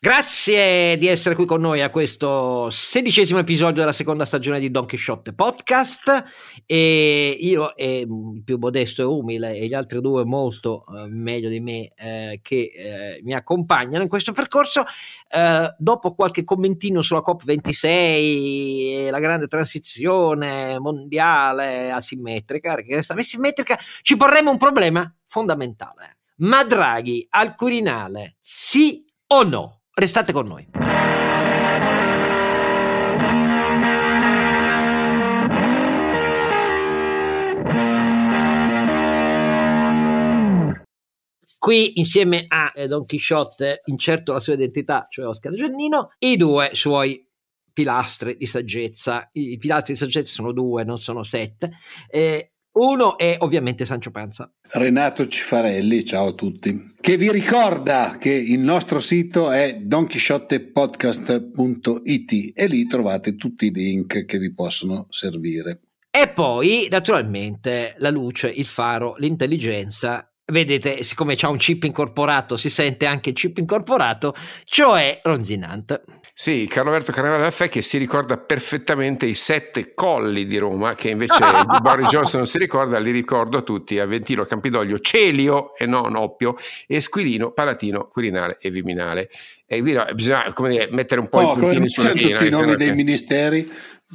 Grazie di essere qui con noi a questo sedicesimo episodio della seconda stagione di Don Quixote Podcast e io e il più modesto e umile e gli altri due molto eh, meglio di me eh, che eh, mi accompagnano in questo percorso eh, dopo qualche commentino sulla COP26 e la grande transizione mondiale asimmetrica asimmetrica ci porremo un problema fondamentale ma Draghi al Quirinale sì o no? Restate con noi. Qui insieme a eh, Don Chisciotte, incerto la sua identità, cioè Oscar Giannino, i due suoi pilastri di saggezza. I pilastri di saggezza sono due, non sono sette. Eh, uno è ovviamente Sancio Panza. Renato Cifarelli, ciao a tutti, che vi ricorda che il nostro sito è donchisciottepodcast.it e lì trovate tutti i link che vi possono servire. E poi, naturalmente, la luce, il faro, l'intelligenza Vedete, siccome c'è un chip incorporato, si sente anche il chip incorporato, cioè Ronzinante. Sì, Carlo Alberto Carnevale Raffè che si ricorda perfettamente i sette colli di Roma, che invece Boris Johnson non si ricorda, li ricordo a tutti, Aventino, Campidoglio, Celio e non Oppio, Esquilino, Palatino, Quirinale e Viminale. E bisogna come dire, mettere un po' no, i puntini sulla tutti i nomi dei ministeri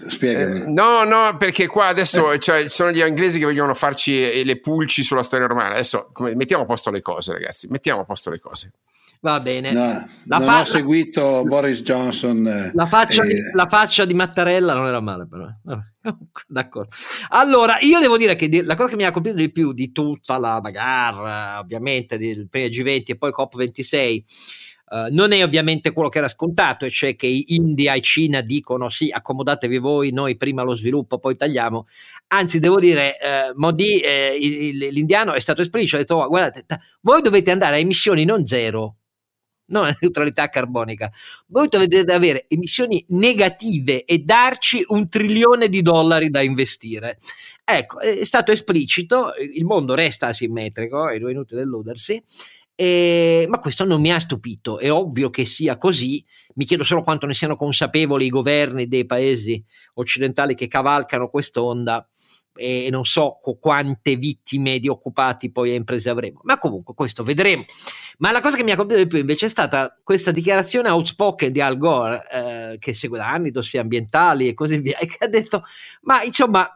Spiegami. Eh, no, no, perché qua adesso eh. cioè, sono gli inglesi che vogliono farci eh, le pulci sulla storia romana. Adesso come, mettiamo a posto le cose, ragazzi. Mettiamo a posto le cose. Va bene. No, la non fa- ho seguito Boris Johnson. Eh, la, faccia e... di, la, faccia di, Mattarella non era male, però. D'accordo. Allora, io devo dire che la cosa che mi ha colpito di più di tutta la bagarre, ovviamente, del prima G20 e poi COP26 Uh, non è ovviamente quello che era scontato, e cioè che India e Cina dicono sì, accomodatevi voi, noi prima lo sviluppo, poi tagliamo. Anzi, devo dire, uh, Modi, eh, l'indiano è stato esplicito, ha detto, oh, guardate, t- voi dovete andare a emissioni non zero, non a neutralità carbonica, voi dovete avere emissioni negative e darci un trilione di dollari da investire. Ecco, è stato esplicito, il mondo resta asimmetrico, è inutile illudersi, e, ma questo non mi ha stupito, è ovvio che sia così, mi chiedo solo quanto ne siano consapevoli i governi dei paesi occidentali che cavalcano quest'onda e non so quante vittime di occupati poi a imprese avremo, ma comunque questo vedremo. Ma la cosa che mi ha colpito di più invece è stata questa dichiarazione outspoken di Al Gore, eh, che segue da anni dossier ambientali e così via, e che ha detto, ma insomma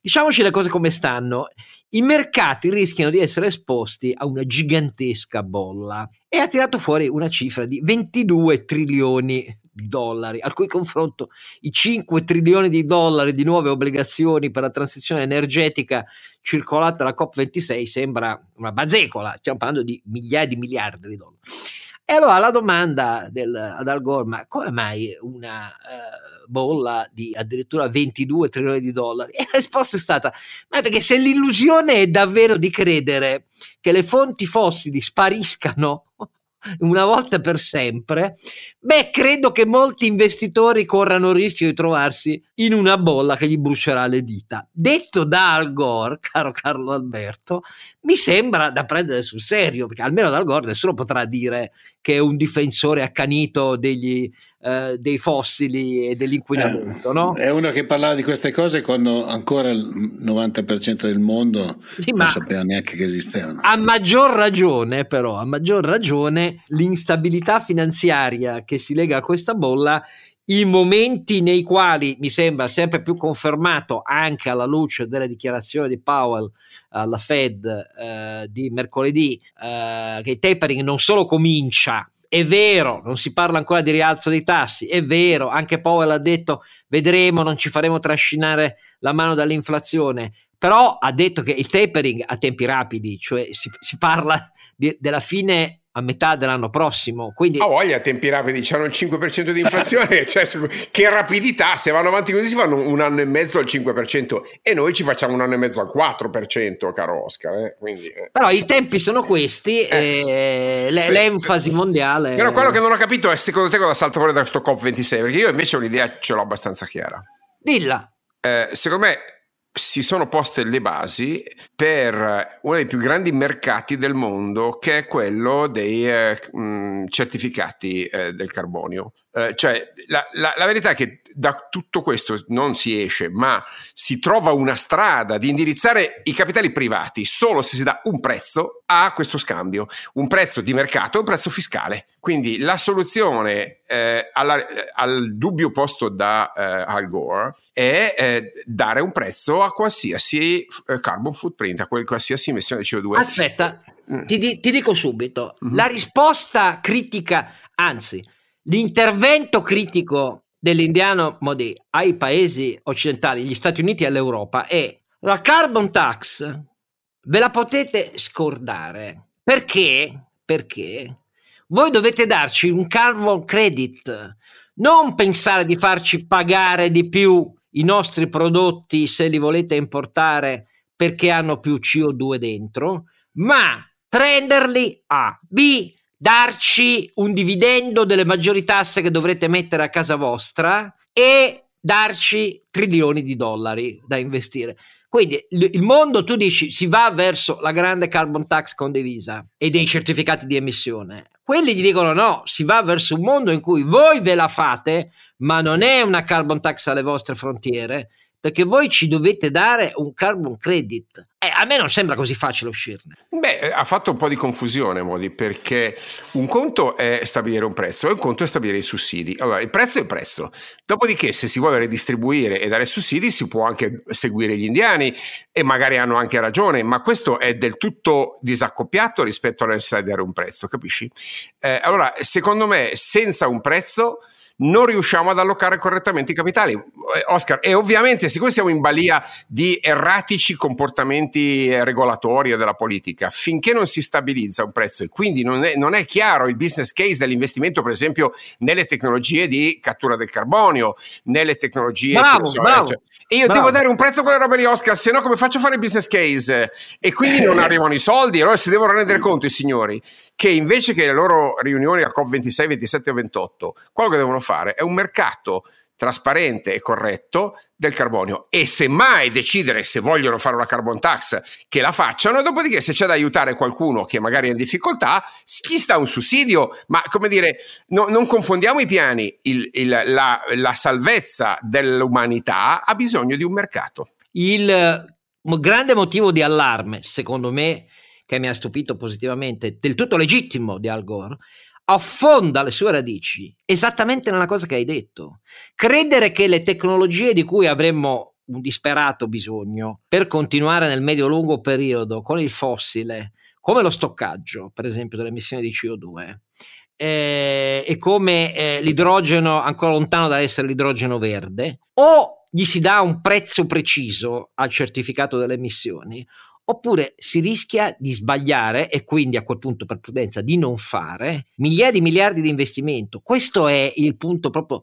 Diciamoci le cose come stanno. I mercati rischiano di essere esposti a una gigantesca bolla e ha tirato fuori una cifra di 22 trilioni di dollari, al cui confronto i 5 trilioni di dollari di nuove obbligazioni per la transizione energetica circolata alla COP26 sembra una bazecola, stiamo parlando di migliaia di miliardi di dollari. E allora la domanda del, ad Al Gore, ma come mai una... Uh, bolla di addirittura 22 trilioni di dollari? E la risposta è stata: ma perché se l'illusione è davvero di credere che le fonti fossili spariscano una volta per sempre, beh, credo che molti investitori corrano il rischio di trovarsi in una bolla che gli brucerà le dita. Detto da Al Gore, caro Carlo Alberto, mi sembra da prendere sul serio, perché almeno da Al Gore nessuno potrà dire che è un difensore accanito degli eh, dei fossili e dell'inquinamento. Eh, no? È uno che parlava di queste cose quando ancora il 90% del mondo sì, non sapeva neanche che esistevano. A maggior ragione, però, a maggior ragione, l'instabilità finanziaria che si lega a questa bolla i momenti nei quali mi sembra sempre più confermato anche alla luce delle dichiarazioni di Powell alla Fed eh, di mercoledì eh, che il tapering non solo comincia è vero, non si parla ancora di rialzo dei tassi, è vero, anche Powell ha detto vedremo, non ci faremo trascinare la mano dall'inflazione, però ha detto che il tapering a tempi rapidi, cioè si, si parla di, della fine a metà dell'anno prossimo. Quindi... Ah, voglia, tempi rapidi, c'hanno il 5% di inflazione, cioè, che rapidità, se vanno avanti così si fanno un anno e mezzo al 5% e noi ci facciamo un anno e mezzo al 4%, caro Oscar. Eh? Quindi, eh. Però i tempi sono questi eh, e l- l'enfasi mondiale... Però quello che non ho capito è secondo te cosa salta fuori da questo COP26, perché io invece un'idea ce l'ho abbastanza chiara. Dilla. Eh, secondo me si sono poste le basi per uno dei più grandi mercati del mondo, che è quello dei eh, certificati eh, del carbonio. Eh, cioè, la, la, la, verità è che da tutto questo non si esce, ma si trova una strada di indirizzare i capitali privati solo se si dà un prezzo a questo scambio, un prezzo di mercato e un prezzo fiscale. Quindi la soluzione eh, alla, al dubbio posto da eh, Al Gore è eh, dare un prezzo a qualsiasi eh, carbon footprint, a qualsiasi emissione di CO2. Aspetta, mm. ti, ti, dico subito, mm-hmm. la risposta critica, anzi, L'intervento critico dell'indiano Modi ai paesi occidentali, gli Stati Uniti e all'Europa è la carbon tax ve la potete scordare. Perché? Perché voi dovete darci un carbon credit, non pensare di farci pagare di più i nostri prodotti se li volete importare perché hanno più CO2 dentro, ma prenderli a B darci un dividendo delle maggiori tasse che dovrete mettere a casa vostra e darci trilioni di dollari da investire. Quindi il mondo, tu dici, si va verso la grande carbon tax condivisa e dei certificati di emissione. Quelli gli dicono no, si va verso un mondo in cui voi ve la fate, ma non è una carbon tax alle vostre frontiere, perché voi ci dovete dare un carbon credit. A me non sembra così facile uscirne. Beh, eh, ha fatto un po' di confusione, Modi, perché un conto è stabilire un prezzo e un conto è stabilire i sussidi. Allora, il prezzo è il prezzo. Dopodiché, se si vuole redistribuire e dare sussidi, si può anche seguire gli indiani e magari hanno anche ragione, ma questo è del tutto disaccoppiato rispetto alla necessità di dare un prezzo, capisci? Eh, allora, secondo me, senza un prezzo non riusciamo ad allocare correttamente i capitali. Eh, Oscar, e ovviamente siccome siamo in balia di erratici comportamenti regolatori della politica, finché non si stabilizza un prezzo e quindi non è, non è chiaro il business case dell'investimento, per esempio, nelle tecnologie di cattura del carbonio, nelle tecnologie... Bravo, so, bravo, cioè, e io bravo. devo dare un prezzo a quella roba di Oscar, se no come faccio a fare il business case? E quindi non arrivano i soldi, allora si devono rendere conto i signori che invece che le loro riunioni a COP26, 27 o 28, quello che devono fare è un mercato trasparente e corretto del carbonio. E semmai decidere se vogliono fare una carbon tax che la facciano, dopodiché se c'è da aiutare qualcuno che magari è in difficoltà, gli sta un sussidio, ma come dire, no, non confondiamo i piani, il, il, la, la salvezza dell'umanità ha bisogno di un mercato. Il grande motivo di allarme, secondo me, che mi ha stupito positivamente, del tutto legittimo di Al Gore, affonda le sue radici esattamente nella cosa che hai detto. Credere che le tecnologie di cui avremmo un disperato bisogno per continuare nel medio-lungo periodo con il fossile, come lo stoccaggio, per esempio, delle emissioni di CO2, eh, e come eh, l'idrogeno ancora lontano dall'essere l'idrogeno verde, o gli si dà un prezzo preciso al certificato delle emissioni, oppure si rischia di sbagliare e quindi a quel punto per prudenza di non fare migliaia di miliardi di investimento. Questo è il punto proprio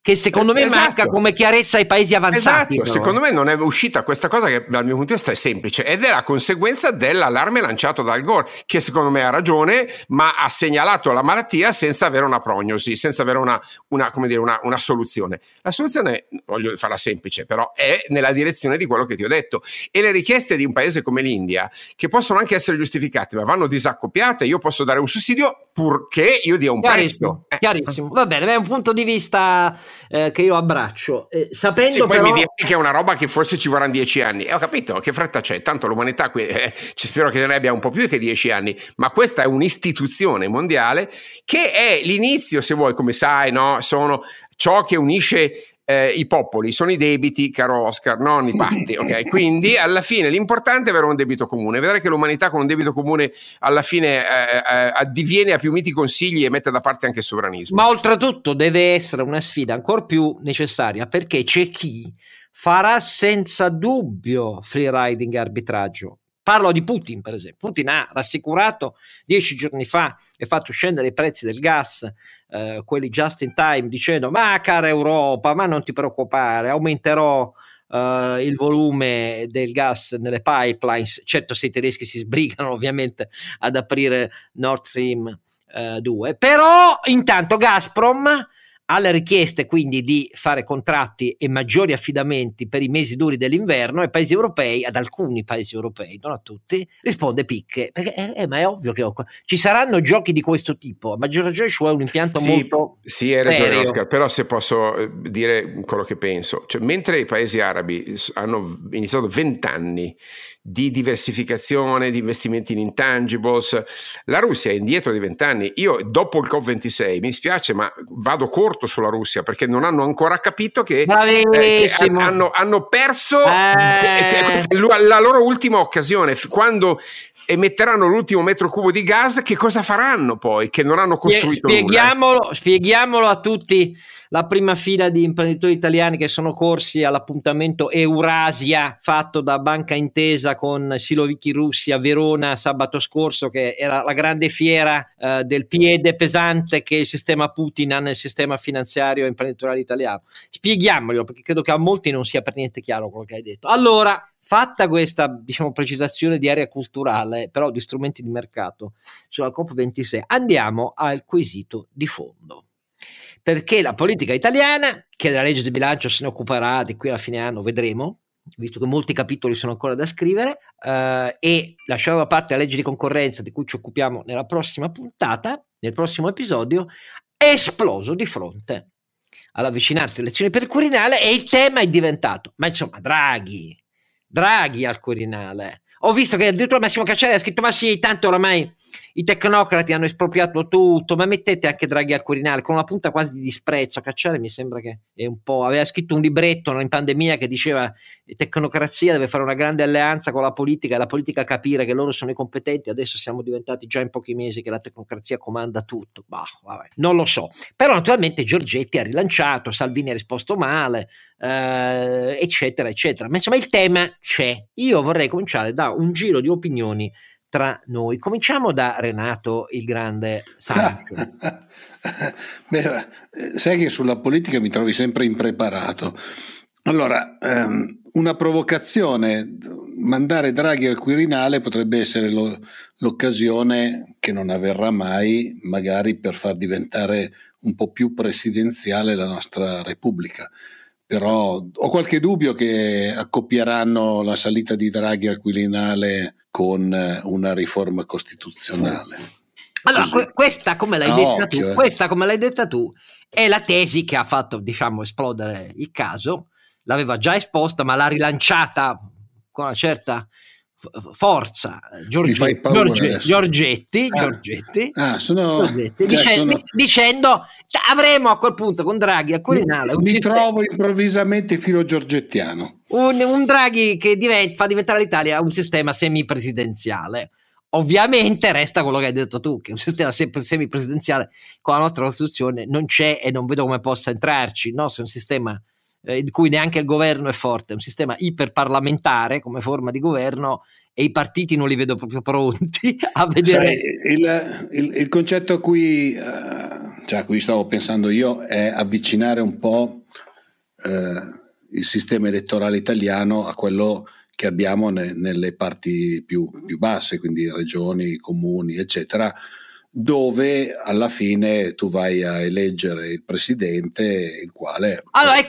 che secondo me esatto. manca come chiarezza ai paesi avanzati. Esatto, secondo me non è uscita questa cosa che dal mio punto di vista è semplice ed è la conseguenza dell'allarme lanciato dal Gore, che secondo me ha ragione, ma ha segnalato la malattia senza avere una prognosi, senza avere una, una, dire, una, una soluzione. La soluzione, voglio farla semplice, però è nella direzione di quello che ti ho detto. E le richieste di un paese come l'India, che possono anche essere giustificate, ma vanno disaccoppiate, io posso dare un sussidio purché io dia un chiarissimo, prezzo. Eh. Chiarissimo, va bene, è un punto di vista eh, che io abbraccio. Eh, sapendo sì, poi però... mi viene che è una roba che forse ci vorranno dieci anni. E ho capito, che fretta c'è? Tanto l'umanità qui, eh, spero che ne abbia un po' più che dieci anni, ma questa è un'istituzione mondiale che è l'inizio, se vuoi, come sai, no? sono ciò che unisce eh, i popoli, sono i debiti, caro Oscar, non i patti. Okay? Quindi alla fine l'importante è avere un debito comune, vedere che l'umanità con un debito comune alla fine eh, eh, addiviene a più miti consigli e mette da parte anche il sovranismo. Ma oltretutto deve essere una sfida ancora più necessaria perché c'è chi farà senza dubbio free riding e arbitraggio. Parlo di Putin, per esempio. Putin ha rassicurato dieci giorni fa e fatto scendere i prezzi del gas eh, quelli just in time dicendo ma cara Europa, ma non ti preoccupare, aumenterò Uh, il volume del gas nelle pipelines. Certo, se i tedeschi si sbrigano ovviamente ad aprire Nord Stream uh, eh, 2, però intanto Gazprom alle richieste quindi di fare contratti e maggiori affidamenti per i mesi duri dell'inverno ai paesi europei, ad alcuni paesi europei, non a tutti, risponde picche, perché eh, eh, ma è ovvio che ho, ci saranno giochi di questo tipo, a maggior ragione ci vuole un impianto sì, molto Sì, hai ragione serio. Oscar, però se posso eh, dire quello che penso, cioè, mentre i paesi arabi hanno iniziato vent'anni di diversificazione, di investimenti in intangibles. La Russia è indietro di vent'anni. Io dopo il COP26 mi spiace, ma vado corto sulla Russia perché non hanno ancora capito che, eh, che hanno, hanno, perso eh. la loro ultima occasione. Quando emetteranno l'ultimo metro cubo di gas, che cosa faranno poi? Che non hanno costruito spieghiamolo, nulla. Spieghiamolo a tutti la prima fila di imprenditori italiani che sono corsi all'appuntamento Eurasia fatto da Banca Intesa con Siloviki Russi a Verona sabato scorso, che era la grande fiera eh, del piede pesante che il sistema Putin ha nel sistema finanziario e imprenditoriale italiano. Spieghiamoglielo perché credo che a molti non sia per niente chiaro quello che hai detto. Allora, fatta questa diciamo, precisazione di area culturale, però di strumenti di mercato sulla COP26, andiamo al quesito di fondo perché la politica italiana, che della legge di bilancio se ne occuperà di qui alla fine anno, vedremo, visto che molti capitoli sono ancora da scrivere, eh, e lasciamo da parte la legge di concorrenza di cui ci occupiamo nella prossima puntata, nel prossimo episodio, è esploso di fronte all'avvicinarsi alle elezioni per il Quirinale e il tema è diventato, ma insomma, Draghi, Draghi al Quirinale. Ho visto che addirittura Massimo Cacciari ha scritto, ma sì, tanto oramai i tecnocrati hanno espropriato tutto, ma mettete anche Draghi al Quirinale con una punta quasi di disprezzo. Cacciare mi sembra che è un po'. aveva scritto un libretto in pandemia che diceva che tecnocrazia deve fare una grande alleanza con la politica e la politica capire che loro sono i competenti. Adesso siamo diventati già in pochi mesi che la tecnocrazia comanda tutto. Bah, vabbè, non lo so. Però naturalmente Giorgetti ha rilanciato, Salvini ha risposto male, eh, eccetera, eccetera. Ma insomma il tema c'è. Io vorrei cominciare da un giro di opinioni tra noi. Cominciamo da Renato il grande Sancho. Beh, sai che sulla politica mi trovi sempre impreparato. Allora, um, una provocazione, mandare Draghi al Quirinale potrebbe essere lo, l'occasione che non avverrà mai, magari per far diventare un po' più presidenziale la nostra Repubblica. Però ho qualche dubbio che accoppieranno la salita di Draghi al Quirinale con eh, una riforma costituzionale. Allora, que- questa, come l'hai detta occhio, tu, eh. questa, come l'hai detta tu, è la tesi che ha fatto, diciamo, esplodere il caso. L'aveva già esposta, ma l'ha rilanciata con una certa forza Giorge, Giorge, Giorgetti, ah, Giorgetti, ah, sono, Giorgetti cioè dicendo, sono... dicendo, avremo a quel punto con Draghi a Quirinale mi, mi sistema, trovo improvvisamente filo giorgettiano un, un Draghi che diventa, fa diventare l'Italia un sistema semipresidenziale ovviamente resta quello che hai detto tu che un sistema semipresidenziale con la nostra Costituzione non c'è e non vedo come possa entrarci no? se un sistema eh, in cui neanche il governo è forte, è un sistema iperparlamentare come forma di governo e i partiti non li vedo proprio pronti a vedere. Sai, il, il, il, concetto a cui, uh, cioè a cui, stavo pensando io è avvicinare un po' uh, il sistema elettorale italiano a quello che abbiamo ne, nelle parti più, più basse, quindi regioni, comuni, eccetera dove alla fine tu vai a eleggere il presidente, il quale... Allora, e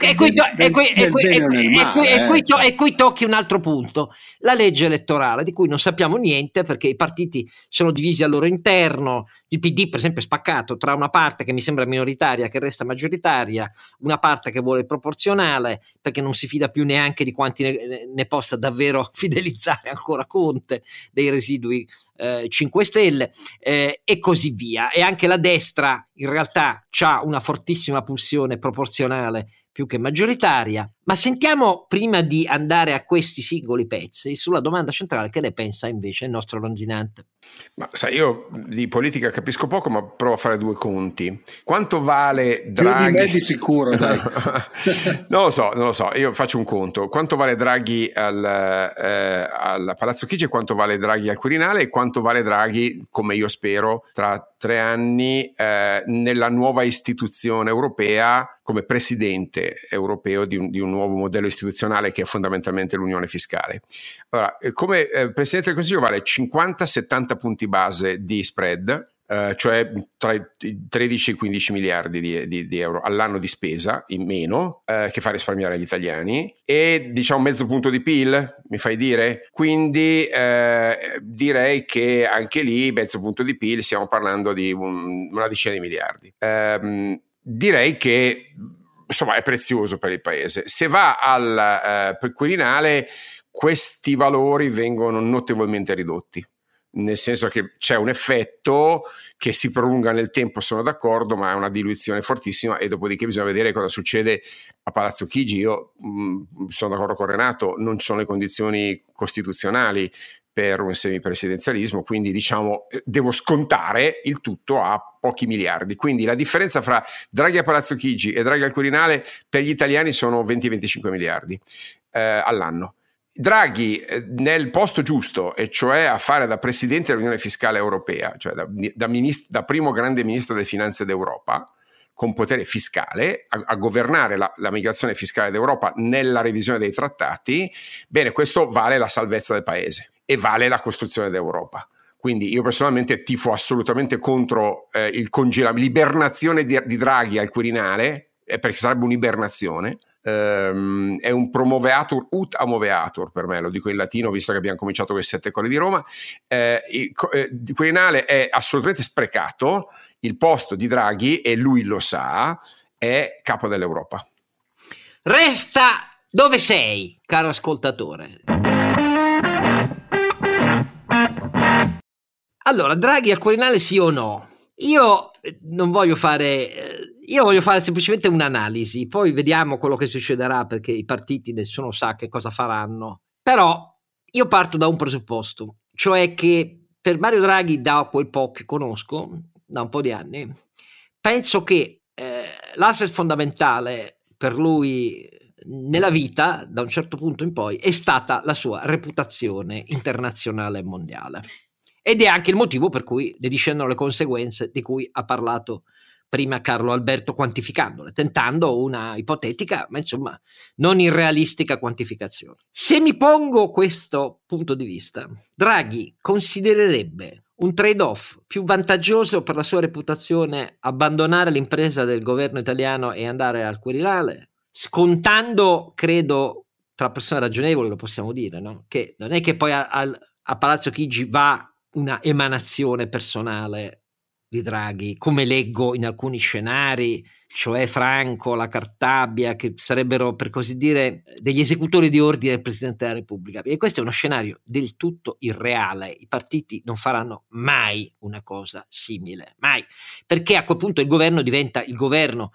qui tocchi un altro punto, la legge elettorale di cui non sappiamo niente perché i partiti sono divisi al loro interno, il PD per esempio è spaccato tra una parte che mi sembra minoritaria che resta maggioritaria, una parte che vuole il proporzionale perché non si fida più neanche di quanti ne, ne possa davvero fidelizzare ancora Conte dei residui eh, 5 Stelle eh, e così via. E anche la destra in realtà ha una fortissima pulsione proporzionale più che maggioritaria. Ma sentiamo prima di andare a questi singoli pezzi sulla domanda centrale che ne pensa invece il nostro Lonzinante. Ma sai, io di politica capisco poco, ma provo a fare due conti. Quanto vale Draghi? Più di me di sicuro, dai. non lo so, non lo so. Io faccio un conto. Quanto vale Draghi al, eh, al Palazzo Chigi quanto vale Draghi al Quirinale e quanto vale Draghi, come io spero, tra tre anni eh, nella nuova istituzione europea come presidente europeo di un, di un, nuovo modello istituzionale che è fondamentalmente l'unione fiscale. Allora, eh, come eh, presidente del Consiglio vale 50-70 punti base di spread, eh, cioè tra i 13 e i 15 miliardi di, di, di, euro all'anno di spesa in meno eh, che fa risparmiare gli italiani e diciamo mezzo punto di PIL, mi fai dire? Quindi eh, direi che anche lì mezzo punto di PIL stiamo parlando di un, una decina di miliardi. Ehm, direi che insomma è prezioso per il paese. Se va al eh, Quirinale questi valori vengono notevolmente ridotti nel senso che c'è un effetto che si prolunga nel tempo, sono d'accordo, ma è una diluizione fortissima e dopodiché bisogna vedere cosa succede a Palazzo Chigi. Io mh, mm, sono d'accordo con Renato, non ci sono le condizioni costituzionali per un semipresidenzialismo, quindi diciamo devo scontare il tutto a pochi miliardi. Quindi la differenza fra Draghi a Palazzo Chigi e Draghi al Quirinale per gli italiani sono 20-25 miliardi eh, all'anno Draghi eh, nel posto giusto, e cioè a fare da presidente dell'Unione Fiscale Europea, cioè da, da, minist- da primo grande ministro delle finanze d'Europa, con potere fiscale, a, a governare la, la, migrazione fiscale d'Europa nella revisione dei trattati, bene, questo vale la salvezza del paese e vale la costruzione d'Europa. Quindi io personalmente tifo assolutamente contro eh, il congelamento, l'ibernazione di, di Draghi al Quirinale, eh, perché sarebbe un'ibernazione, Um, è un promoveatur ut amoveatur per me, lo dico in latino visto che abbiamo cominciato con i sette cori di Roma. Eh, il, eh, Quirinale è assolutamente sprecato, il posto di Draghi, e lui lo sa, è capo dell'Europa. Resta dove sei, caro ascoltatore. Allora, Draghi al Quirinale sì o no? Io eh, non voglio fare eh, io voglio fare semplicemente un'analisi, poi vediamo quello che succederà perché i partiti nessuno sa che cosa faranno. Però io parto da un presupposto, cioè che per Mario Draghi, da quel po' che conosco, da un po' di anni, penso che eh, l'asset fondamentale per lui nella vita, da un certo punto in poi, è stata la sua reputazione internazionale e mondiale. Ed è anche il motivo per cui ne discendono le conseguenze di cui ha parlato prima Carlo Alberto quantificandole, tentando una ipotetica, ma insomma non irrealistica quantificazione. Se mi pongo questo punto di vista, Draghi considererebbe un trade-off più vantaggioso per la sua reputazione abbandonare l'impresa del governo italiano e andare al Quirinale, scontando, credo, tra persone ragionevoli lo possiamo dire, no? che non è che poi a, a, a Palazzo Chigi va una emanazione personale di Draghi, come leggo in alcuni scenari, cioè Franco, la Cartabia, che sarebbero per così dire degli esecutori di ordine del Presidente della Repubblica. E questo è uno scenario del tutto irreale. I partiti non faranno mai una cosa simile, mai, perché a quel punto il governo diventa il governo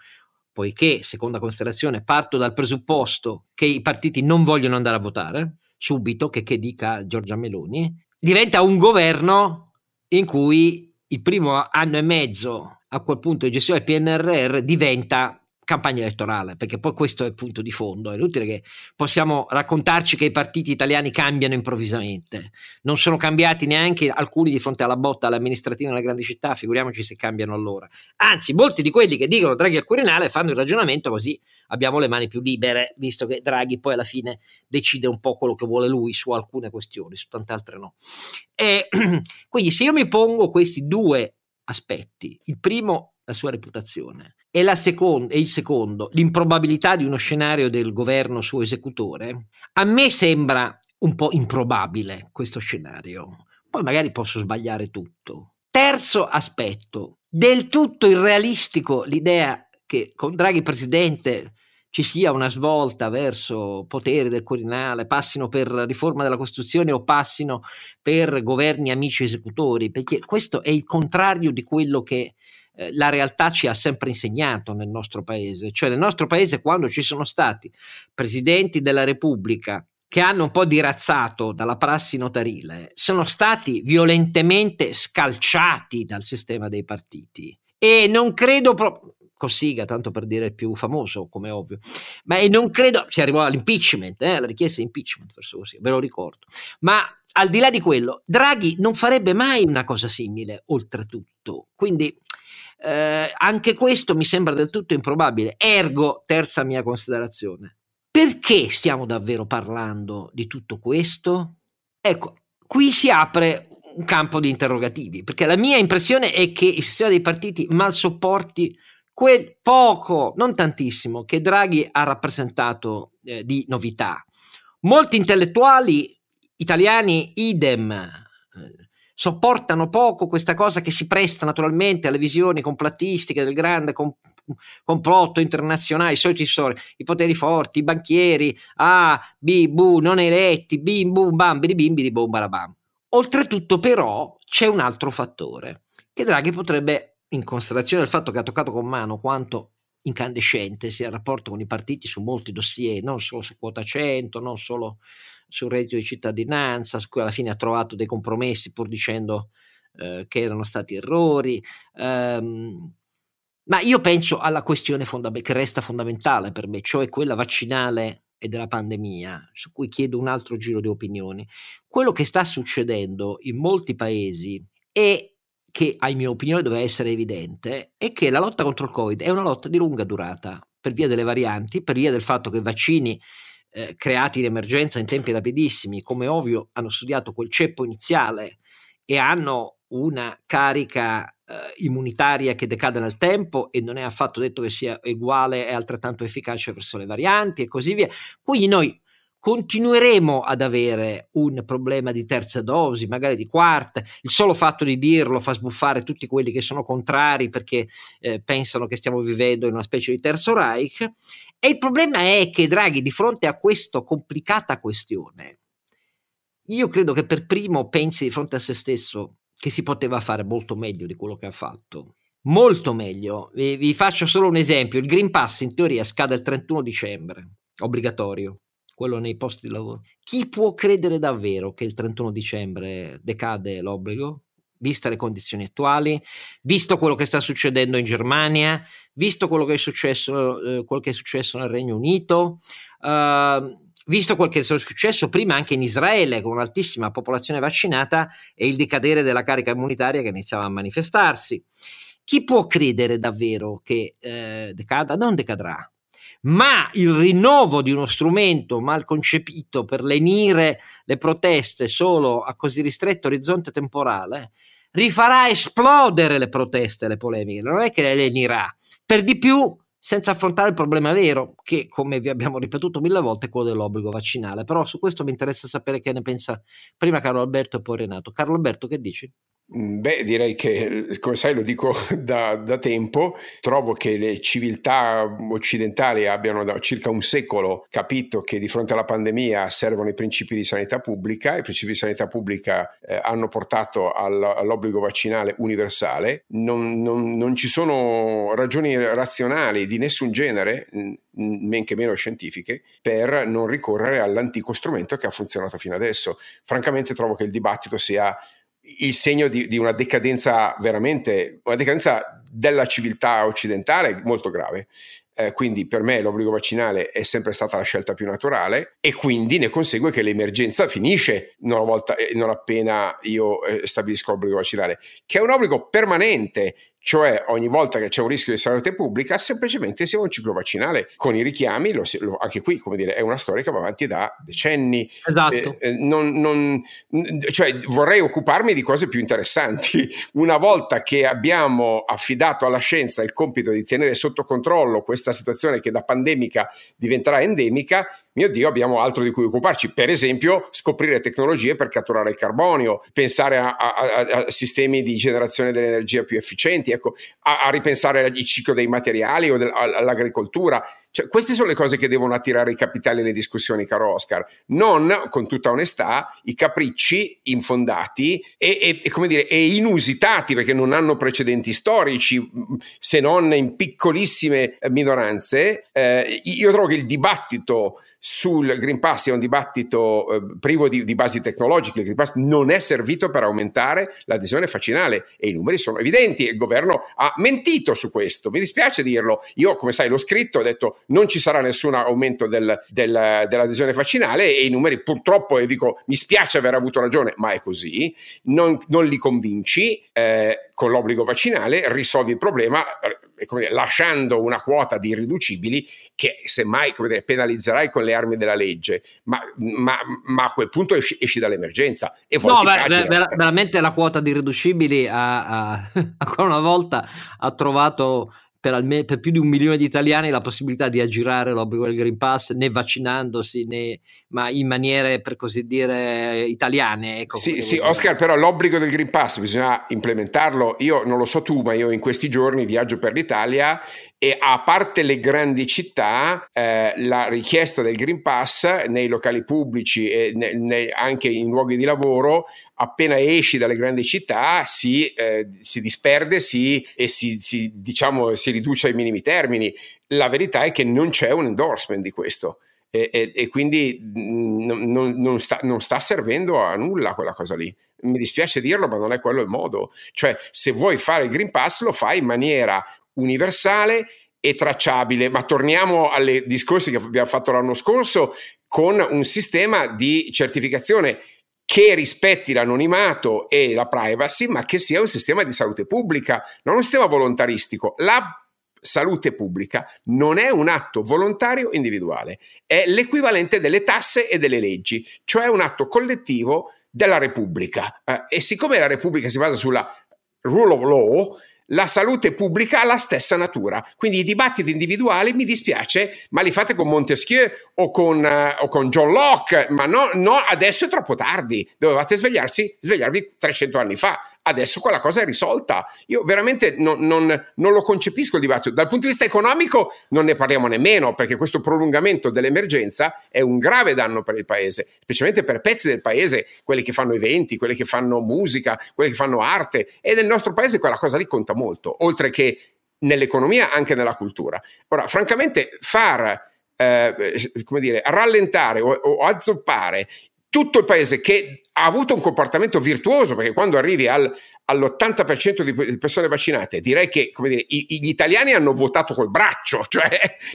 poiché, seconda considerazione, parto dal presupposto che i partiti non vogliono andare a votare, subito, che, che dica Giorgia Meloni, diventa un governo in cui il primo anno e mezzo a quel punto di gestione del PNRR diventa campagna elettorale, perché poi questo è il punto di fondo. È inutile che possiamo raccontarci che i partiti italiani cambiano improvvisamente. Non sono cambiati neanche alcuni di fronte alla botta alle amministrative nelle grandi città, figuriamoci se cambiano allora. Anzi, molti di quelli che dicono Draghi al Quirinale fanno il ragionamento così abbiamo le mani più libere, visto che Draghi poi alla fine decide un po' quello che vuole lui su alcune questioni, su tante altre no. E, quindi se io mi pongo questi due aspetti, il primo la sua reputazione e, la seconda, e il secondo l'improbabilità di uno scenario del governo suo esecutore, a me sembra un po' improbabile questo scenario. Poi magari posso sbagliare tutto. Terzo aspetto, del tutto irrealistico l'idea che con Draghi presidente ci sia una svolta verso potere del Quirinale, passino per riforma della Costituzione o passino per governi amici esecutori, perché questo è il contrario di quello che eh, la realtà ci ha sempre insegnato nel nostro paese. Cioè nel nostro paese quando ci sono stati presidenti della Repubblica che hanno un po' dirazzato dalla prassi notarile, sono stati violentemente scalciati dal sistema dei partiti. E non credo proprio Cossiga, tanto per dire il più famoso, come ovvio. Ma non credo, si arrivò all'impeachment, eh, alla richiesta di impeachment, verso così, ve lo ricordo. Ma al di là di quello, Draghi non farebbe mai una cosa simile, oltretutto. Quindi eh, anche questo mi sembra del tutto improbabile. Ergo, terza mia considerazione. Perché stiamo davvero parlando di tutto questo? Ecco, qui si apre un campo di interrogativi, perché la mia impressione è che il sistema dei partiti mal sopporti quel poco, non tantissimo, che Draghi ha rappresentato eh, di novità. Molti intellettuali italiani, idem, eh, sopportano poco questa cosa che si presta naturalmente alle visioni complottistiche del grande com- complotto internazionale, i soliti storie, i poteri forti, i banchieri, A, B, bu, non eletti, bim, bum, bam, biri, bim, biri, bum, barabam. Oltretutto però c'è un altro fattore che Draghi potrebbe in considerazione del fatto che ha toccato con mano quanto incandescente sia il rapporto con i partiti su molti dossier, non solo su quota 100, non solo sul reddito di cittadinanza, su cui alla fine ha trovato dei compromessi pur dicendo eh, che erano stati errori. Um, ma io penso alla questione fondam- che resta fondamentale per me, cioè quella vaccinale e della pandemia, su cui chiedo un altro giro di opinioni. Quello che sta succedendo in molti paesi è che a mia opinione doveva essere evidente, è che la lotta contro il Covid è una lotta di lunga durata per via delle varianti, per via del fatto che vaccini eh, creati in emergenza in tempi rapidissimi, come ovvio, hanno studiato quel ceppo iniziale e hanno una carica eh, immunitaria che decade nel tempo e non è affatto detto che sia uguale e altrettanto efficace verso le varianti e così via. Quindi noi continueremo ad avere un problema di terza dosi, magari di quarta. Il solo fatto di dirlo fa sbuffare tutti quelli che sono contrari perché eh, pensano che stiamo vivendo in una specie di terzo Reich. E il problema è che Draghi, di fronte a questa complicata questione, io credo che per primo pensi di fronte a se stesso che si poteva fare molto meglio di quello che ha fatto. Molto meglio. Vi, vi faccio solo un esempio. Il Green Pass in teoria scade il 31 dicembre, obbligatorio quello nei posti di lavoro. Chi può credere davvero che il 31 dicembre decade l'obbligo? Viste le condizioni attuali, visto quello che sta succedendo in Germania, visto quello che è successo, eh, quello che è successo nel Regno Unito, eh, visto quel che è successo prima anche in Israele con un'altissima popolazione vaccinata e il decadere della carica immunitaria che iniziava a manifestarsi. Chi può credere davvero che eh, decada? Non decadrà ma il rinnovo di uno strumento mal concepito per lenire le proteste solo a così ristretto orizzonte temporale rifarà esplodere le proteste e le polemiche, non è che le lenirà, per di più senza affrontare il problema vero, che come vi abbiamo ripetuto mille volte è quello dell'obbligo vaccinale. Però su questo mi interessa sapere che ne pensa prima Carlo Alberto e poi Renato. Carlo Alberto, che dici? Mm, beh, direi che, come sai, lo dico da, da, tempo, trovo che le civiltà occidentali abbiano da circa un secolo capito che di fronte alla pandemia servono i principi di sanità pubblica, i principi di sanità pubblica eh, hanno portato all, all'obbligo vaccinale universale, non, non, non, ci sono ragioni razionali di nessun genere, men che meno scientifiche, per non ricorrere all'antico strumento che ha funzionato fino adesso. Francamente trovo che il dibattito sia il segno di, di, una decadenza veramente, una decadenza della civiltà occidentale molto grave. Eh, quindi per me l'obbligo vaccinale è sempre stata la scelta più naturale e quindi ne consegue che l'emergenza finisce non, volta, eh, non appena io eh, stabilisco l'obbligo vaccinale, che è un obbligo permanente cioè ogni volta che c'è un rischio di salute pubblica semplicemente si va un ciclo vaccinale con i richiami, lo, lo, anche qui come dire è una storia che va avanti da decenni. Esatto. Eh, non, non, cioè, vorrei occuparmi di cose più interessanti. Una volta che abbiamo affidato alla scienza il compito di tenere sotto controllo questa situazione che da pandemica diventerà endemica, mio Dio, abbiamo altro di cui occuparci. Per esempio, scoprire tecnologie per catturare il carbonio, pensare a, a, a sistemi di generazione dell'energia più efficienti, ecco, a, a ripensare al ciclo dei materiali o del, all'agricoltura. Cioè, queste sono le cose che devono attirare i capitali alle discussioni, caro Oscar, non, con tutta onestà, i capricci infondati e, e, e, come dire, e inusitati, perché non hanno precedenti storici, se non in piccolissime minoranze. Eh, io trovo che il dibattito sul Green Pass è un dibattito eh, privo di, di, basi tecnologiche, il Green Pass non è servito per aumentare l'adesione vaccinale e i numeri sono evidenti e il governo ha mentito su questo, mi dispiace dirlo, io come sai l'ho scritto, ho detto non ci sarà nessun aumento del, del, dell'adesione vaccinale e i numeri purtroppo, e dico mi spiace aver avuto ragione, ma è così, non, non li convinci eh, con l'obbligo vaccinale, risolvi il problema dire, lasciando una quota di irriducibili che semmai dire, penalizzerai con le armi della legge, ma, ma, ma a quel punto esci, esci dall'emergenza. E no, ver- ver- veramente la quota di irriducibili ancora una volta ha trovato per, alme- per, più di un milione di italiani la possibilità di aggirare l'obbligo del Green Pass né vaccinandosi né ma in maniere per così dire italiane ecco, sì, sì Oscar però l'obbligo del Green Pass bisogna implementarlo. Io non lo so tu ma io in questi giorni viaggio per l'Italia e a parte le grandi città eh, la richiesta del Green Pass nei locali pubblici e ne, ne, anche in luoghi di lavoro appena esci dalle grandi città si, eh, si disperde si, e si, si, diciamo, si riduce ai minimi termini. La verità è che non c'è un endorsement di questo. E, e, e quindi mm, non, non, sta, non sta servendo a nulla quella cosa lì. Mi dispiace dirlo, ma non è quello il modo. Cioè, se vuoi fare il Green Pass, lo fai in maniera universale e tracciabile. Ma torniamo ai discorsi che abbiamo fatto l'anno scorso con un sistema di certificazione che rispetti l'anonimato e la privacy, ma che sia un sistema di salute pubblica, non un sistema volontaristico. La salute pubblica non è un atto volontario individuale, è l'equivalente delle tasse e delle leggi, cioè un atto collettivo della Repubblica. Eh, e siccome la Repubblica si basa sulla rule of law, la salute pubblica ha la stessa natura. Quindi i dibattiti individuali, mi dispiace, ma li fate con Montesquieu o con, uh, o con John Locke, ma no, no, adesso è troppo tardi, dovevate svegliarsi, svegliarvi 300 anni fa adesso quella cosa è risolta. Io veramente non, non, non, lo concepisco il dibattito. Dal punto di vista economico non ne parliamo nemmeno, perché questo prolungamento dell'emergenza è un grave danno per il paese, specialmente per pezzi del paese, quelli che fanno eventi, quelli che fanno musica, quelli che fanno arte. E nel nostro paese quella cosa lì conta molto, oltre che nell'economia, anche nella cultura. Ora, francamente, far... Eh, come dire, rallentare o, o azzoppare tutto il paese che ha avuto un comportamento virtuoso, perché quando arrivi al, all'80% di persone vaccinate, direi che dire, gli italiani hanno votato col braccio, cioè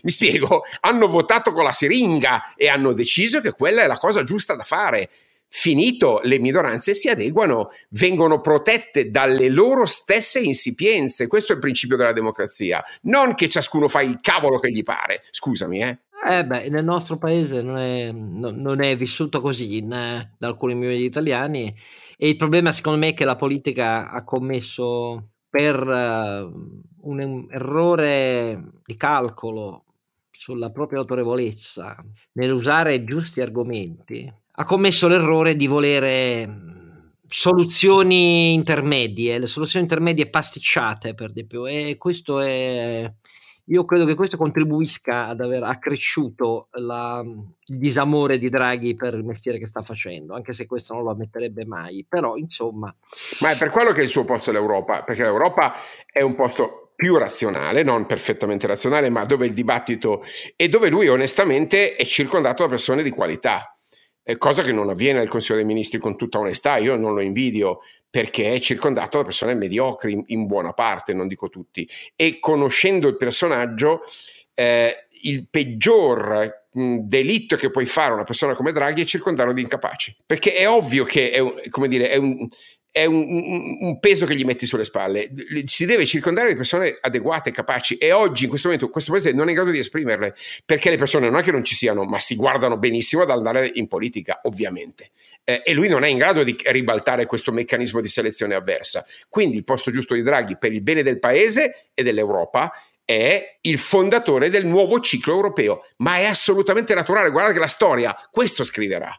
mi spiego, hanno votato con la siringa e hanno deciso che quella è la cosa giusta da fare. Finito, le minoranze si adeguano, vengono protette dalle loro stesse insipienze. Questo è il principio della democrazia, non che ciascuno fa il cavolo che gli pare. Scusami, eh. Eh beh, nel nostro paese non è, no, non è vissuto così in, da alcuni milioni di italiani e il problema secondo me è che la politica ha commesso per uh, un errore di calcolo sulla propria autorevolezza nell'usare giusti argomenti, ha commesso l'errore di volere soluzioni intermedie, le soluzioni intermedie pasticciate per di più e questo è io credo che questo contribuisca ad aver accresciuto la, il disamore di Draghi per il mestiere che sta facendo, anche se questo non lo ammetterebbe mai, però insomma... Ma è per quello che è il suo posto l'Europa, perché l'Europa è un posto più razionale, non perfettamente razionale, ma dove il dibattito e dove lui onestamente è circondato da persone di qualità cosa che non avviene nel Consiglio dei Ministri con tutta onestà, io non lo invidio perché è circondato da persone mediocri in, in buona parte, non dico tutti, e conoscendo il personaggio, eh, il peggior delitto che puoi fare a una persona come Draghi è circondarlo di incapaci, perché è ovvio che è un, dire, è un, è un, un, peso che gli metti sulle spalle. Si deve circondare di persone adeguate, capaci. E oggi, in questo momento, questo paese non è in grado di esprimerle perché le persone non è che non ci siano, ma si guardano benissimo ad andare in politica, ovviamente. Eh, e lui non è in grado di ribaltare questo meccanismo di selezione avversa. Quindi il posto giusto di Draghi per il bene del paese e dell'Europa è il fondatore del nuovo ciclo europeo, ma è assolutamente naturale. Guarda che la storia questo scriverà.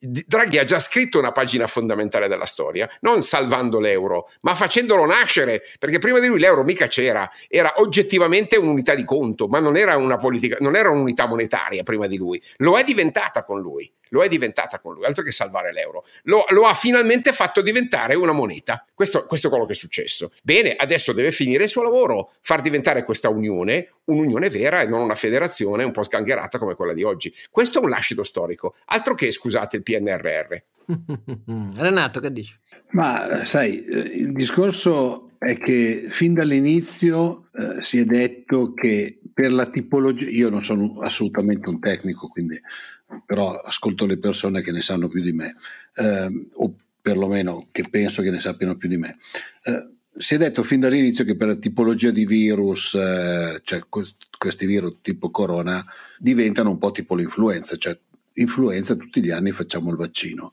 Draghi ha già scritto una pagina fondamentale della storia, non salvando l'euro, ma facendolo nascere, perché prima di lui l'euro mica c'era, era oggettivamente un'unità di conto, ma non era una politica, non era un'unità monetaria prima di lui. Lo è diventata con lui lo è diventata con lui, altro che salvare l'euro. Lo, lo ha finalmente fatto diventare una moneta. Questo, questo, è quello che è successo. Bene, adesso deve finire il suo lavoro, far diventare questa unione un'unione vera e non una federazione un po' sgangherata come quella di oggi. Questo è un lascito storico, altro che, scusate, il PNRR. Renato, che dici? Ma sai, eh, il discorso è che fin dall'inizio eh, si è detto che per la tipologia, io non sono assolutamente un tecnico, quindi, però ascolto le persone che ne sanno più di me, eh, o perlomeno che penso che ne sappiano più di me. Eh, si è detto fin dall'inizio che per la tipologia di virus, eh, cioè questi virus tipo corona, diventano un po' tipo l'influenza, cioè influenza tutti gli anni facciamo il vaccino.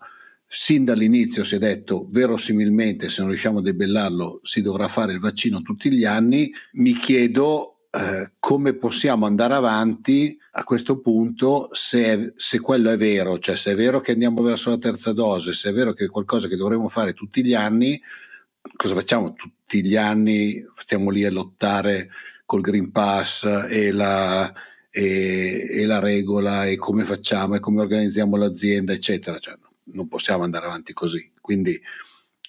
Sin dall'inizio si è detto verosimilmente se non riusciamo a debellarlo si dovrà fare il vaccino tutti gli anni. Mi chiedo eh, come possiamo andare avanti a questo punto se, se, quello è vero, cioè se è vero che andiamo verso la terza dose, se è vero che è qualcosa che dovremo fare tutti gli anni, cosa facciamo tutti gli anni? Stiamo lì a lottare col Green Pass e la, e, e la regola e come facciamo e come organizziamo l'azienda, eccetera. Cioè, non possiamo andare avanti così. Quindi,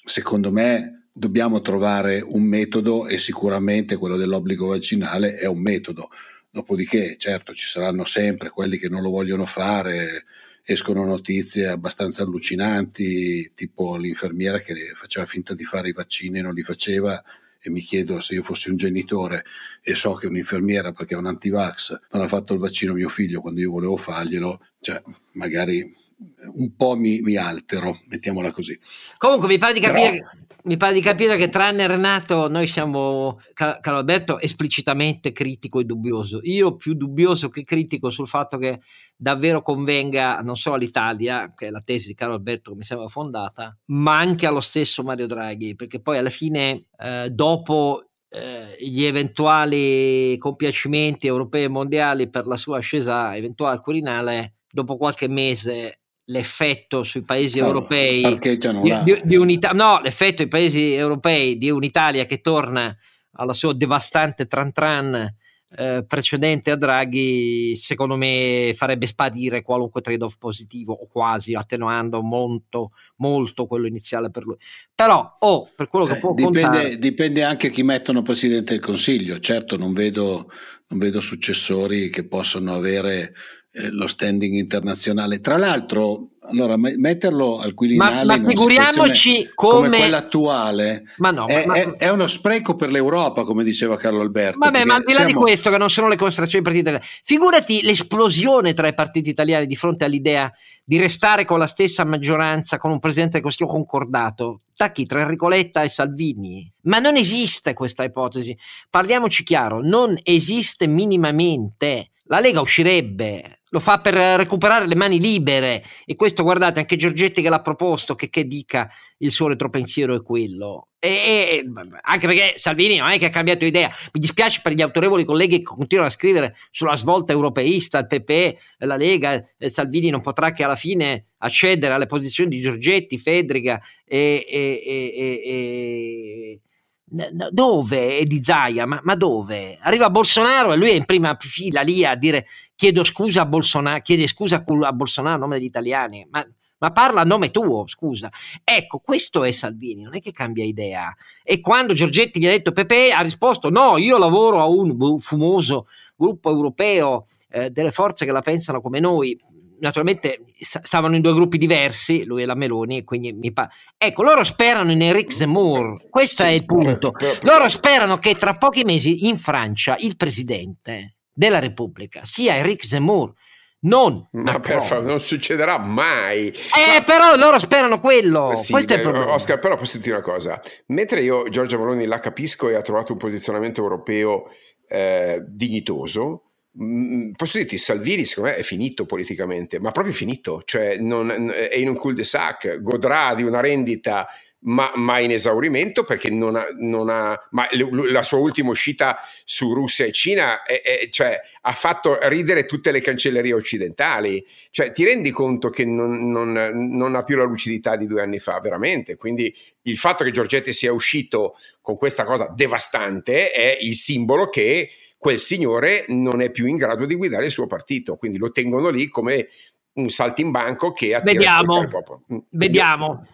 secondo me, dobbiamo trovare un metodo e sicuramente quello dell'obbligo vaccinale è un metodo. Dopodiché, certo, ci saranno sempre quelli che non lo vogliono fare, escono notizie abbastanza allucinanti, tipo l'infermiera che faceva finta di fare i vaccini e non li faceva e mi chiedo se io fossi un genitore e so che un'infermiera perché è un antivax non ha fatto il vaccino mio figlio quando io volevo farglielo, cioè magari un po' mi, mi altero, mettiamola così. Comunque mi pare di capire... Però, mi pare di capire che tranne Renato noi siamo, Carlo Alberto, esplicitamente critico e dubbioso. Io più dubbioso che critico sul fatto che davvero convenga non solo all'Italia, che è la tesi di Carlo Alberto che mi sembra fondata, ma anche allo stesso Mario Draghi, perché poi alla fine eh, dopo eh, gli eventuali compiacimenti europei e mondiali per la sua ascesa eventuale al Quirinale, dopo qualche mese l'effetto sui paesi no, europei di, di, di unità, no, l'effetto ai paesi europei di un'Italia che torna alla sua devastante tran tran eh, precedente a Draghi, secondo me farebbe spadire qualunque trade-off positivo o quasi, attenuando molto, molto quello iniziale per lui. Però, oh, per quello che eh, può dipende, contare... dipende anche chi mettono Presidente del Consiglio. Certo, non vedo, non vedo successori che possano avere eh, lo standing internazionale. Tra l'altro, allora, metterlo al Quirinale ma, ma figuriamoci come... come... quella attuale ma no, è, ma... È, è, uno spreco per l'Europa, come diceva Carlo Alberto. Vabbè, ma al di là siamo... di questo, che non sono le considerazioni dei partiti italiani, figurati l'esplosione tra i partiti italiani di fronte all'idea di restare con la stessa maggioranza, con un presidente del Consiglio concordato. Da chi? Tra Enrico Letta e Salvini? Ma non esiste questa ipotesi. Parliamoci chiaro, non esiste minimamente. La Lega uscirebbe, lo fa per recuperare le mani libere. E questo guardate anche Giorgetti che l'ha proposto che, che dica il suo retropensiero è quello. E, e, anche perché Salvini non è che ha cambiato idea. Mi dispiace per gli autorevoli colleghi che continuano a scrivere sulla svolta europeista il PP, la Lega eh, Salvini non potrà che alla fine accedere alle posizioni di Giorgetti, Fedriga e, e dove? E di Zaia, ma, ma, dove? Arriva Bolsonaro e lui è in prima fila lì a dire chiedo scusa a Bolsonaro, chiede scusa a Bolsonaro a nome degli italiani, ma, ma, parla a nome tuo, scusa. Ecco, questo è Salvini, non è che cambia idea. E quando Giorgetti gli ha detto Pepe ha risposto no, io lavoro a un fumoso gruppo europeo eh, delle forze che la pensano come noi, naturalmente stavano in due gruppi diversi, lui e la Meloni, quindi mi pare. Ecco, loro sperano in Eric Zemmour, questo sì, è il punto. Loro sperano che tra pochi mesi in Francia il presidente della Repubblica sia Eric Zemmour. Non, ma per favore, non succederà mai. Eh, ma... però loro sperano quello. Sì, Questo beh, è il problema. Oscar, però posso dire una cosa: mentre io Giorgia Meloni la capisco e ha trovato un posizionamento europeo eh, dignitoso, posso dirti, Salvini secondo me è finito politicamente, ma proprio finito, cioè non, è in un cul-de-sac, godrà di una rendita ma, ma in esaurimento perché non ha, non ha ma la sua ultima uscita su Russia e Cina è, è, cioè, ha fatto ridere tutte le cancellerie occidentali, cioè ti rendi conto che non, non ha più la lucidità di due anni fa, veramente, quindi il fatto che Giorgetti sia uscito con questa cosa devastante è il simbolo che quel signore non è più in grado di guidare il suo partito, quindi lo tengono lì come un saltimbanco che attira Vediamo, mm, vediamo.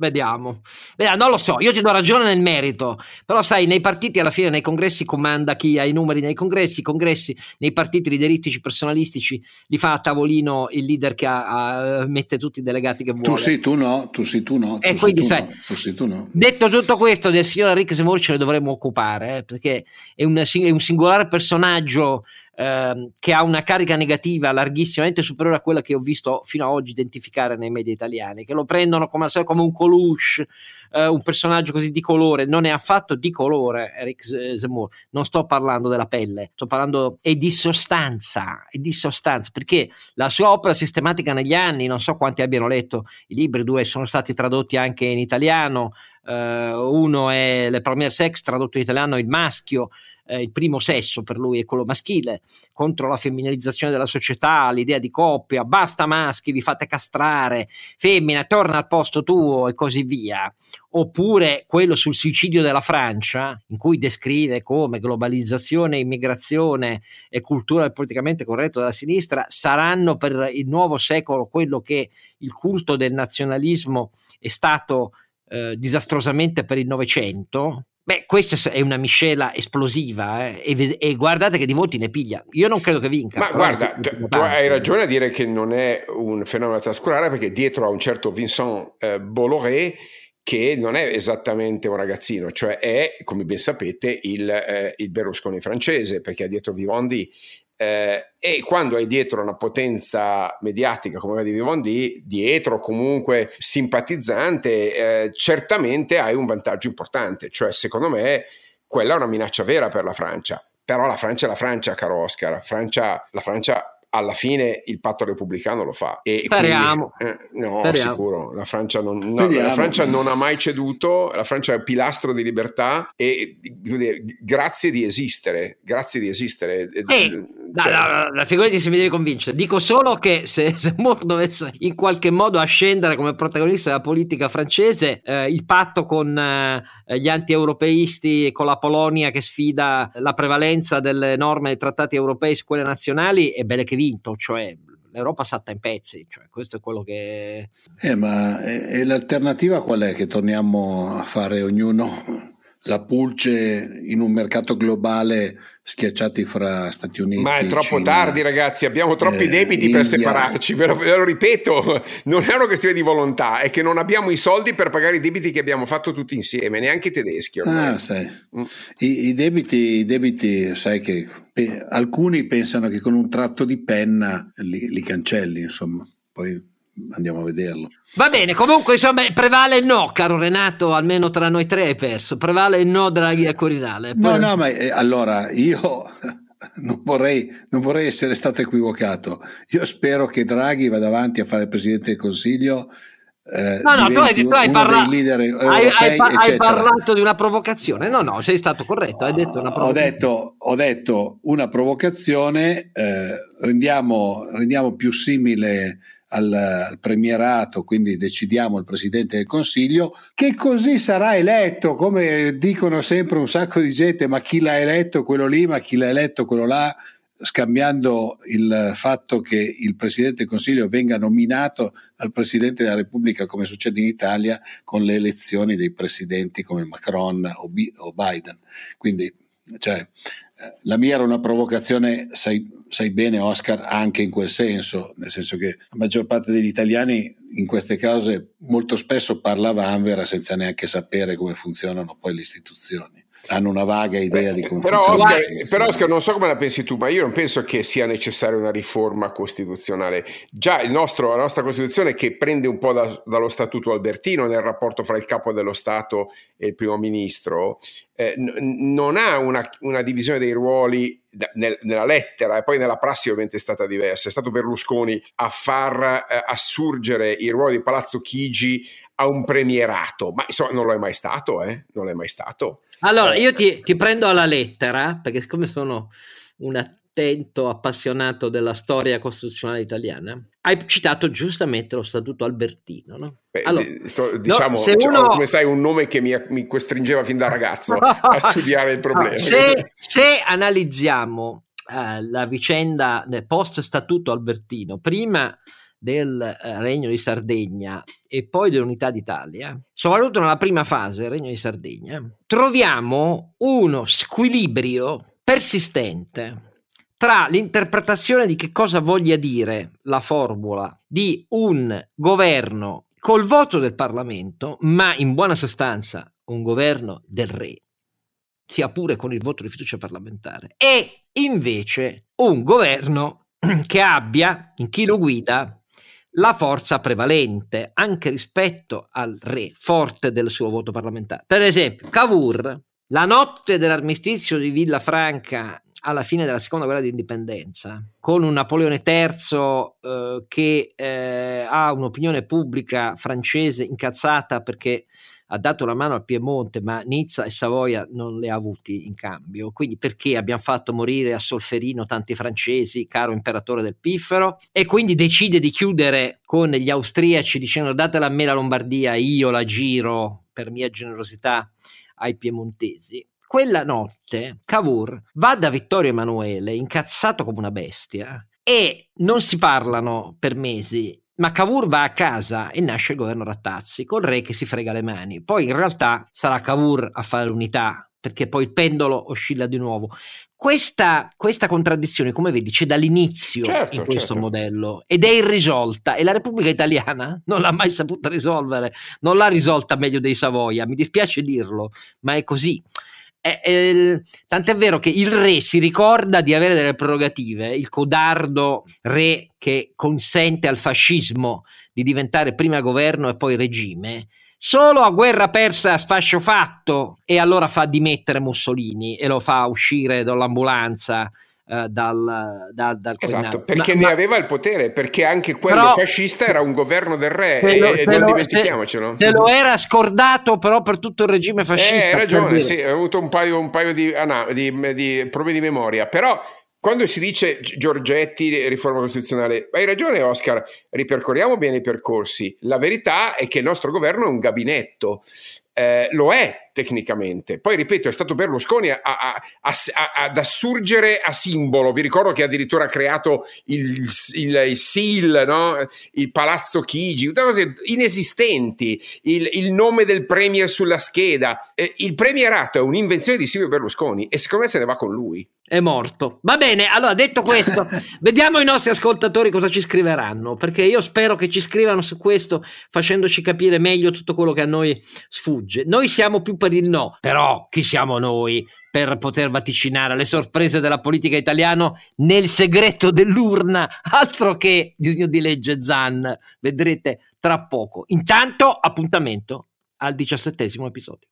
Vediamo. Vediamo. Non lo so, io ti do ragione nel merito, però sai, nei partiti alla fine, nei congressi comanda chi ha i numeri nei congressi, i congressi nei partiti lideristici personalistici li fa a tavolino il leader che ha, ha, mette tutti i delegati che vuole. Tu sì, tu no, tu sì, tu no. E quindi sai, no, tu sì, tu no. detto tutto questo del signor Enrique Zemmour ce ne dovremmo occupare, eh, perché è un, è un singolare personaggio Ehm, che ha una carica negativa larghissimamente superiore a quella che ho visto fino ad oggi identificare nei media italiani, che lo prendono come, come un Coluche, eh, un personaggio così di colore, non è affatto di colore Eric Zemmour, non sto parlando della pelle, sto parlando è di sostanza, è di sostanza, perché la sua opera sistematica negli anni, non so quanti abbiano letto i libri, due sono stati tradotti anche in italiano, Uh, uno è Le Premier Sex, tradotto in italiano Il maschio, eh, il primo sesso per lui è quello maschile, contro la femminilizzazione della società, l'idea di coppia, basta maschi, vi fate castrare, femmina, torna al posto tuo e così via. Oppure quello sul suicidio della Francia, in cui descrive come globalizzazione, immigrazione e cultura del politicamente corretto della sinistra saranno per il nuovo secolo quello che il culto del nazionalismo è stato eh, disastrosamente per il Novecento, Beh, questa è una miscela esplosiva eh? e, e, guardate che di voti ne piglia. Io non credo che vinca. Ma guarda, tu, hai ragione a dire che non è un fenomeno da trascurare perché dietro a un certo Vincent eh, Bolloré che non è esattamente un ragazzino, cioè è, come ben sapete, il, eh, il Berlusconi francese, perché ha dietro Vivendi eh, e quando hai dietro una potenza mediatica come quella di Vivendi, dietro comunque simpatizzante, eh, certamente hai un vantaggio importante. Cioè, secondo me, quella è una minaccia vera per la Francia. Però la Francia è la Francia, caro Oscar. Francia, la Francia alla fine il patto repubblicano lo fa. E Speriamo. Quindi, eh, no, Speriamo. sicuro. La Francia, non, no, la Francia, non, ha mai ceduto, la Francia è un pilastro di libertà e grazie di esistere, grazie di esistere. Eh, cioè... no, no, figurati se mi devi convincere. Dico solo che se, se Moore dovesse in qualche modo ascendere come protagonista della politica francese, eh, il patto con eh, gli anti-europeisti e con la Polonia che sfida la prevalenza delle norme dei trattati europei su quelle nazionali è bene che vinto, cioè l'Europa salta in pezzi, cioè questo è quello che... Eh, ma e, e l'alternativa qual è? Che torniamo a fare ognuno la pulce in un mercato globale schiacciati fra Stati Uniti. Ma è troppo Cina, tardi, ragazzi. Abbiamo troppi eh, debiti India. per separarci. Ve lo, ve lo, ripeto, non è una questione di volontà, è che non abbiamo i soldi per pagare i debiti che abbiamo fatto tutti insieme, neanche i tedeschi. Ah, sai. Mm. I, I, debiti, I, debiti, sai che pe, alcuni pensano che con un tratto di penna li, li cancelli, insomma. Poi andiamo a vederlo. Va bene, comunque insomma prevale il no, caro Renato, almeno tra noi tre hai perso, prevale il no Draghi a Quirinale. Poi... No, no, ma eh, allora io non vorrei, non vorrei essere stato equivocato, io spero che Draghi vada avanti a fare il Presidente del Consiglio eh, no, no, tu hai, tu hai, parla- hai, hai, hai, parlato di una provocazione. No, no, sei stato corretto. Hai detto una provocazione. Ho detto, ho detto una provocazione. Eh, rendiamo, rendiamo più simile al, al, premierato, quindi decidiamo il Presidente del Consiglio, che così sarà eletto, come dicono sempre un sacco di gente, ma chi l'ha eletto quello lì, ma chi l'ha eletto quello là, scambiando il fatto che il Presidente del Consiglio venga nominato dal Presidente della Repubblica, come succede in Italia, con le elezioni dei presidenti come Macron o, Biden. Quindi, cioè, la mia era una provocazione, sai, sai, bene Oscar, anche in quel senso, nel senso che la maggior parte degli italiani in queste cause molto spesso parla vanvera senza neanche sapere come funzionano poi le istituzioni hanno una vaga idea Beh, di come però Oscar, però Oscar non so come la pensi tu ma io non penso che sia necessaria una riforma costituzionale. Già nostro, la nostra Costituzione che prende un po' da, dallo statuto albertino nel rapporto fra il capo dello Stato e il primo ministro eh, n- non ha una, una, divisione dei ruoli da, nel, nella lettera e poi nella prassi ovviamente è stata diversa. È stato Berlusconi a far eh, assurgere il ruolo di Palazzo Chigi a un premierato ma insomma non lo è mai stato eh? non è mai stato allora, io ti, ti, prendo alla lettera, perché siccome sono un attento appassionato della storia costituzionale italiana, hai citato giustamente lo Statuto Albertino, no? Beh, allora, sto, diciamo, no, diciamo uno... come sai, un nome che mi, mi costringeva fin da ragazzo a studiare il problema. se, se analizziamo uh, la vicenda post Statuto Albertino, prima del eh, Regno di Sardegna e poi dell'Unità d'Italia, soprattutto nella prima fase del Regno di Sardegna, troviamo uno squilibrio persistente tra l'interpretazione di che cosa voglia dire la formula di un governo col voto del Parlamento, ma in buona sostanza un governo del re, sia pure con il voto di fiducia parlamentare, e invece un governo che abbia in chi lo guida la forza prevalente anche rispetto al re, forte del suo voto parlamentare. Per esempio, Cavour, la notte dell'armistizio di Villafranca alla fine della seconda guerra di indipendenza, con un Napoleone III eh, che eh, ha un'opinione pubblica francese incazzata perché ha dato la mano al Piemonte, ma Nizza e Savoia non le ha avuti in cambio. Quindi perché abbiamo fatto morire a Solferino tanti francesi, caro imperatore del Piffero? E quindi decide di chiudere con gli austriaci dicendo datela a me la Lombardia, io la giro per mia generosità ai piemontesi. Quella notte Cavour va da Vittorio Emanuele incazzato come una bestia e non si parlano per mesi ma Cavour va a casa e nasce il governo Rattazzi, col re che si frega le mani. Poi in realtà sarà Cavour a fare l'unità, perché poi il pendolo oscilla di nuovo. Questa, questa contraddizione, come vedi, c'è dall'inizio certo, in questo certo. modello ed è irrisolta e la Repubblica Italiana non l'ha mai saputa risolvere, non l'ha risolta meglio dei Savoia, mi dispiace dirlo, ma è così. È, è, tant'è vero che il re si ricorda di avere delle prerogative, il codardo re che consente al fascismo di diventare prima governo e poi regime, solo a guerra persa a sfascio fatto. E allora fa dimettere Mussolini e lo fa uscire dall'ambulanza eh, dal, dal, dal esatto, perché ma, ne ma, aveva il potere, perché anche quello però, fascista era un governo del re e, lo, e non lo, dimentichiamocelo. Se, se, lo era scordato però per tutto il regime fascista. Eh, hai ragione, sì, ha avuto un paio, un paio di, ah, di, di problemi di memoria, però quando si dice Giorgetti riforma costituzionale, hai ragione Oscar, ripercorriamo bene i percorsi. La verità è che il nostro governo è un gabinetto eh, lo è tecnicamente. Poi ripeto, è stato Berlusconi a, a, a, ad assurgere a simbolo. Vi ricordo che addirittura ha creato il, il, il SIL, no? il Palazzo Chigi, tutte cose inesistenti, il, il, nome del premier sulla scheda. Eh, il premierato è un'invenzione di Silvio Berlusconi e secondo me se ne va con lui. È morto. Va bene, allora detto questo, vediamo i nostri ascoltatori cosa ci scriveranno, perché io spero che ci scrivano su questo facendoci capire meglio tutto quello che a noi sfugge. Noi siamo più per il no, però chi siamo noi per poter vaticinare le sorprese della politica italiana nel segreto dell'urna? Altro che disegno di legge Zan, vedrete tra poco. Intanto appuntamento al diciassettesimo episodio.